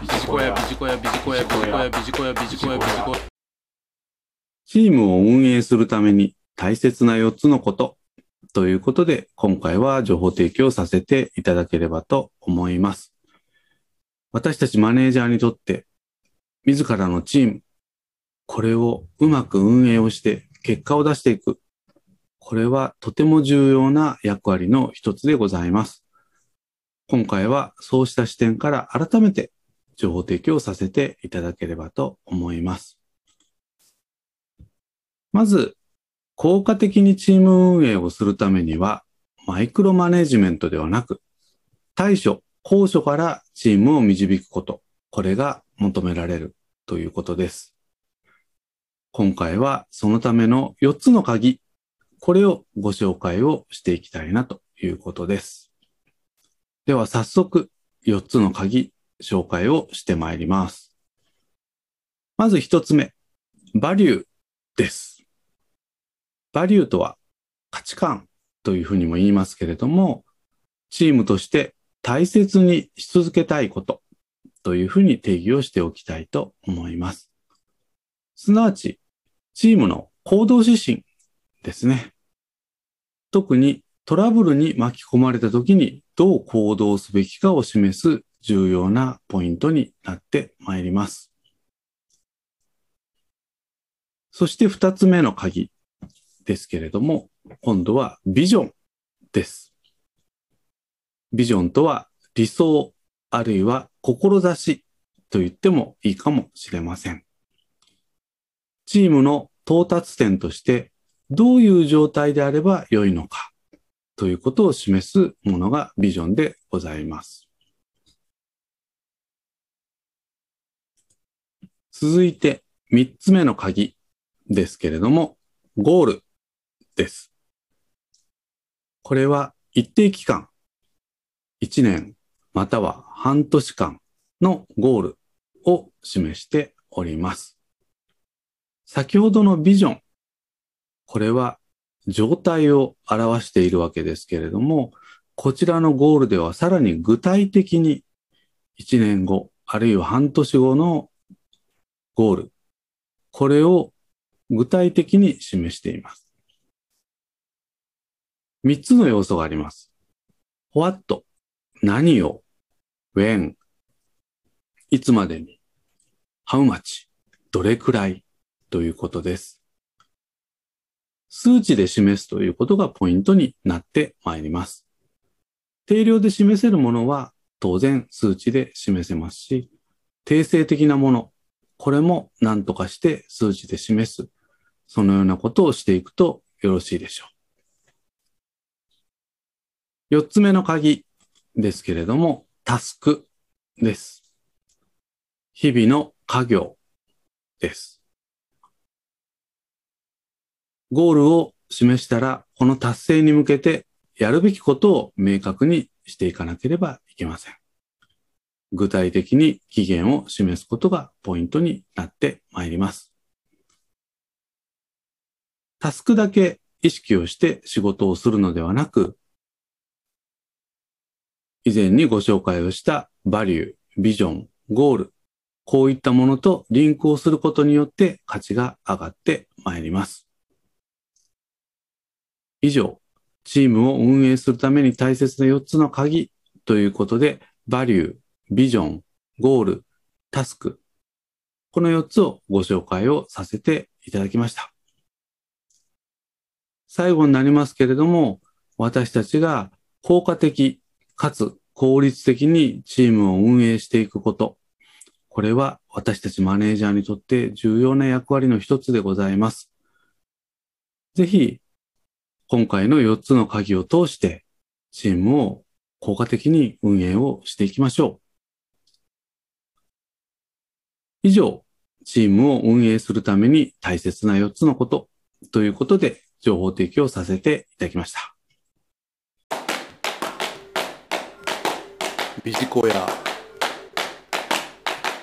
ビジコヤビジコヤビジコヤビジコヤビジコヤビジコヤビジコヤチームを運営するために大切な4つのことということで、今回は情報提供させていただければと思います。私たちマネージャーにとって、自らのチーム、これをうまく運営をして結果を出していく。これはとても重要な役割の一つでございます。今回はそうした視点から改めて情報提供させていただければと思います。まず、効果的にチーム運営をするためには、マイクロマネジメントではなく、対処、高所からチームを導くこと、これが求められるということです。今回はそのための4つの鍵、これをご紹介をしていきたいなということです。では早速、4つの鍵、紹介をしてまいります。まず1つ目、バリューです。バリューとは価値観というふうにも言いますけれども、チームとして大切にし続けたいことというふうに定義をしておきたいと思います。すなわち、チームの行動指針ですね。特にトラブルに巻き込まれた時にどう行動すべきかを示す重要なポイントになってまいります。そして二つ目の鍵ですけれども、今度はビジョンです。ビジョンとは理想あるいは志と言ってもいいかもしれません。チームの到達点としてどういう状態であれば良いのかということを示すものがビジョンでございます。続いて三つ目の鍵ですけれども、ゴールです。これは一定期間、1年または半年間のゴールを示しております。先ほどのビジョン、これは状態を表しているわけですけれども、こちらのゴールではさらに具体的に1年後、あるいは半年後のゴール、これを具体的に示しています。3つの要素があります。what 何を when いつまでに how much どれくらいということです。数値で示すということがポイントになってまいります。定量で示せるものは当然数値で示せますし、定性的なもの、これも何とかして数値で示す。そのようなことをしていくとよろしいでしょう。四つ目の鍵ですけれども、タスクです。日々の家業です。ゴールを示したら、この達成に向けてやるべきことを明確にしていかなければいけません。具体的に期限を示すことがポイントになってまいります。タスクだけ意識をして仕事をするのではなく、以前にご紹介をしたバリュー、ビジョン、ゴール、こういったものとリンクをすることによって価値が上がってまいります。以上、チームを運営するために大切な4つの鍵ということで、バリュー、ビジョン、ゴール、タスク、この4つをご紹介をさせていただきました。最後になりますけれども、私たちが効果的かつ効率的にチームを運営していくこと、これは私たちマネージャーにとって重要な役割の一つでございます。ぜひ、今回の4つの鍵を通して、チームを効果的に運営をしていきましょう。以上、チームを運営するために大切な4つのことということで情報提供させていただきました。ビジコヤ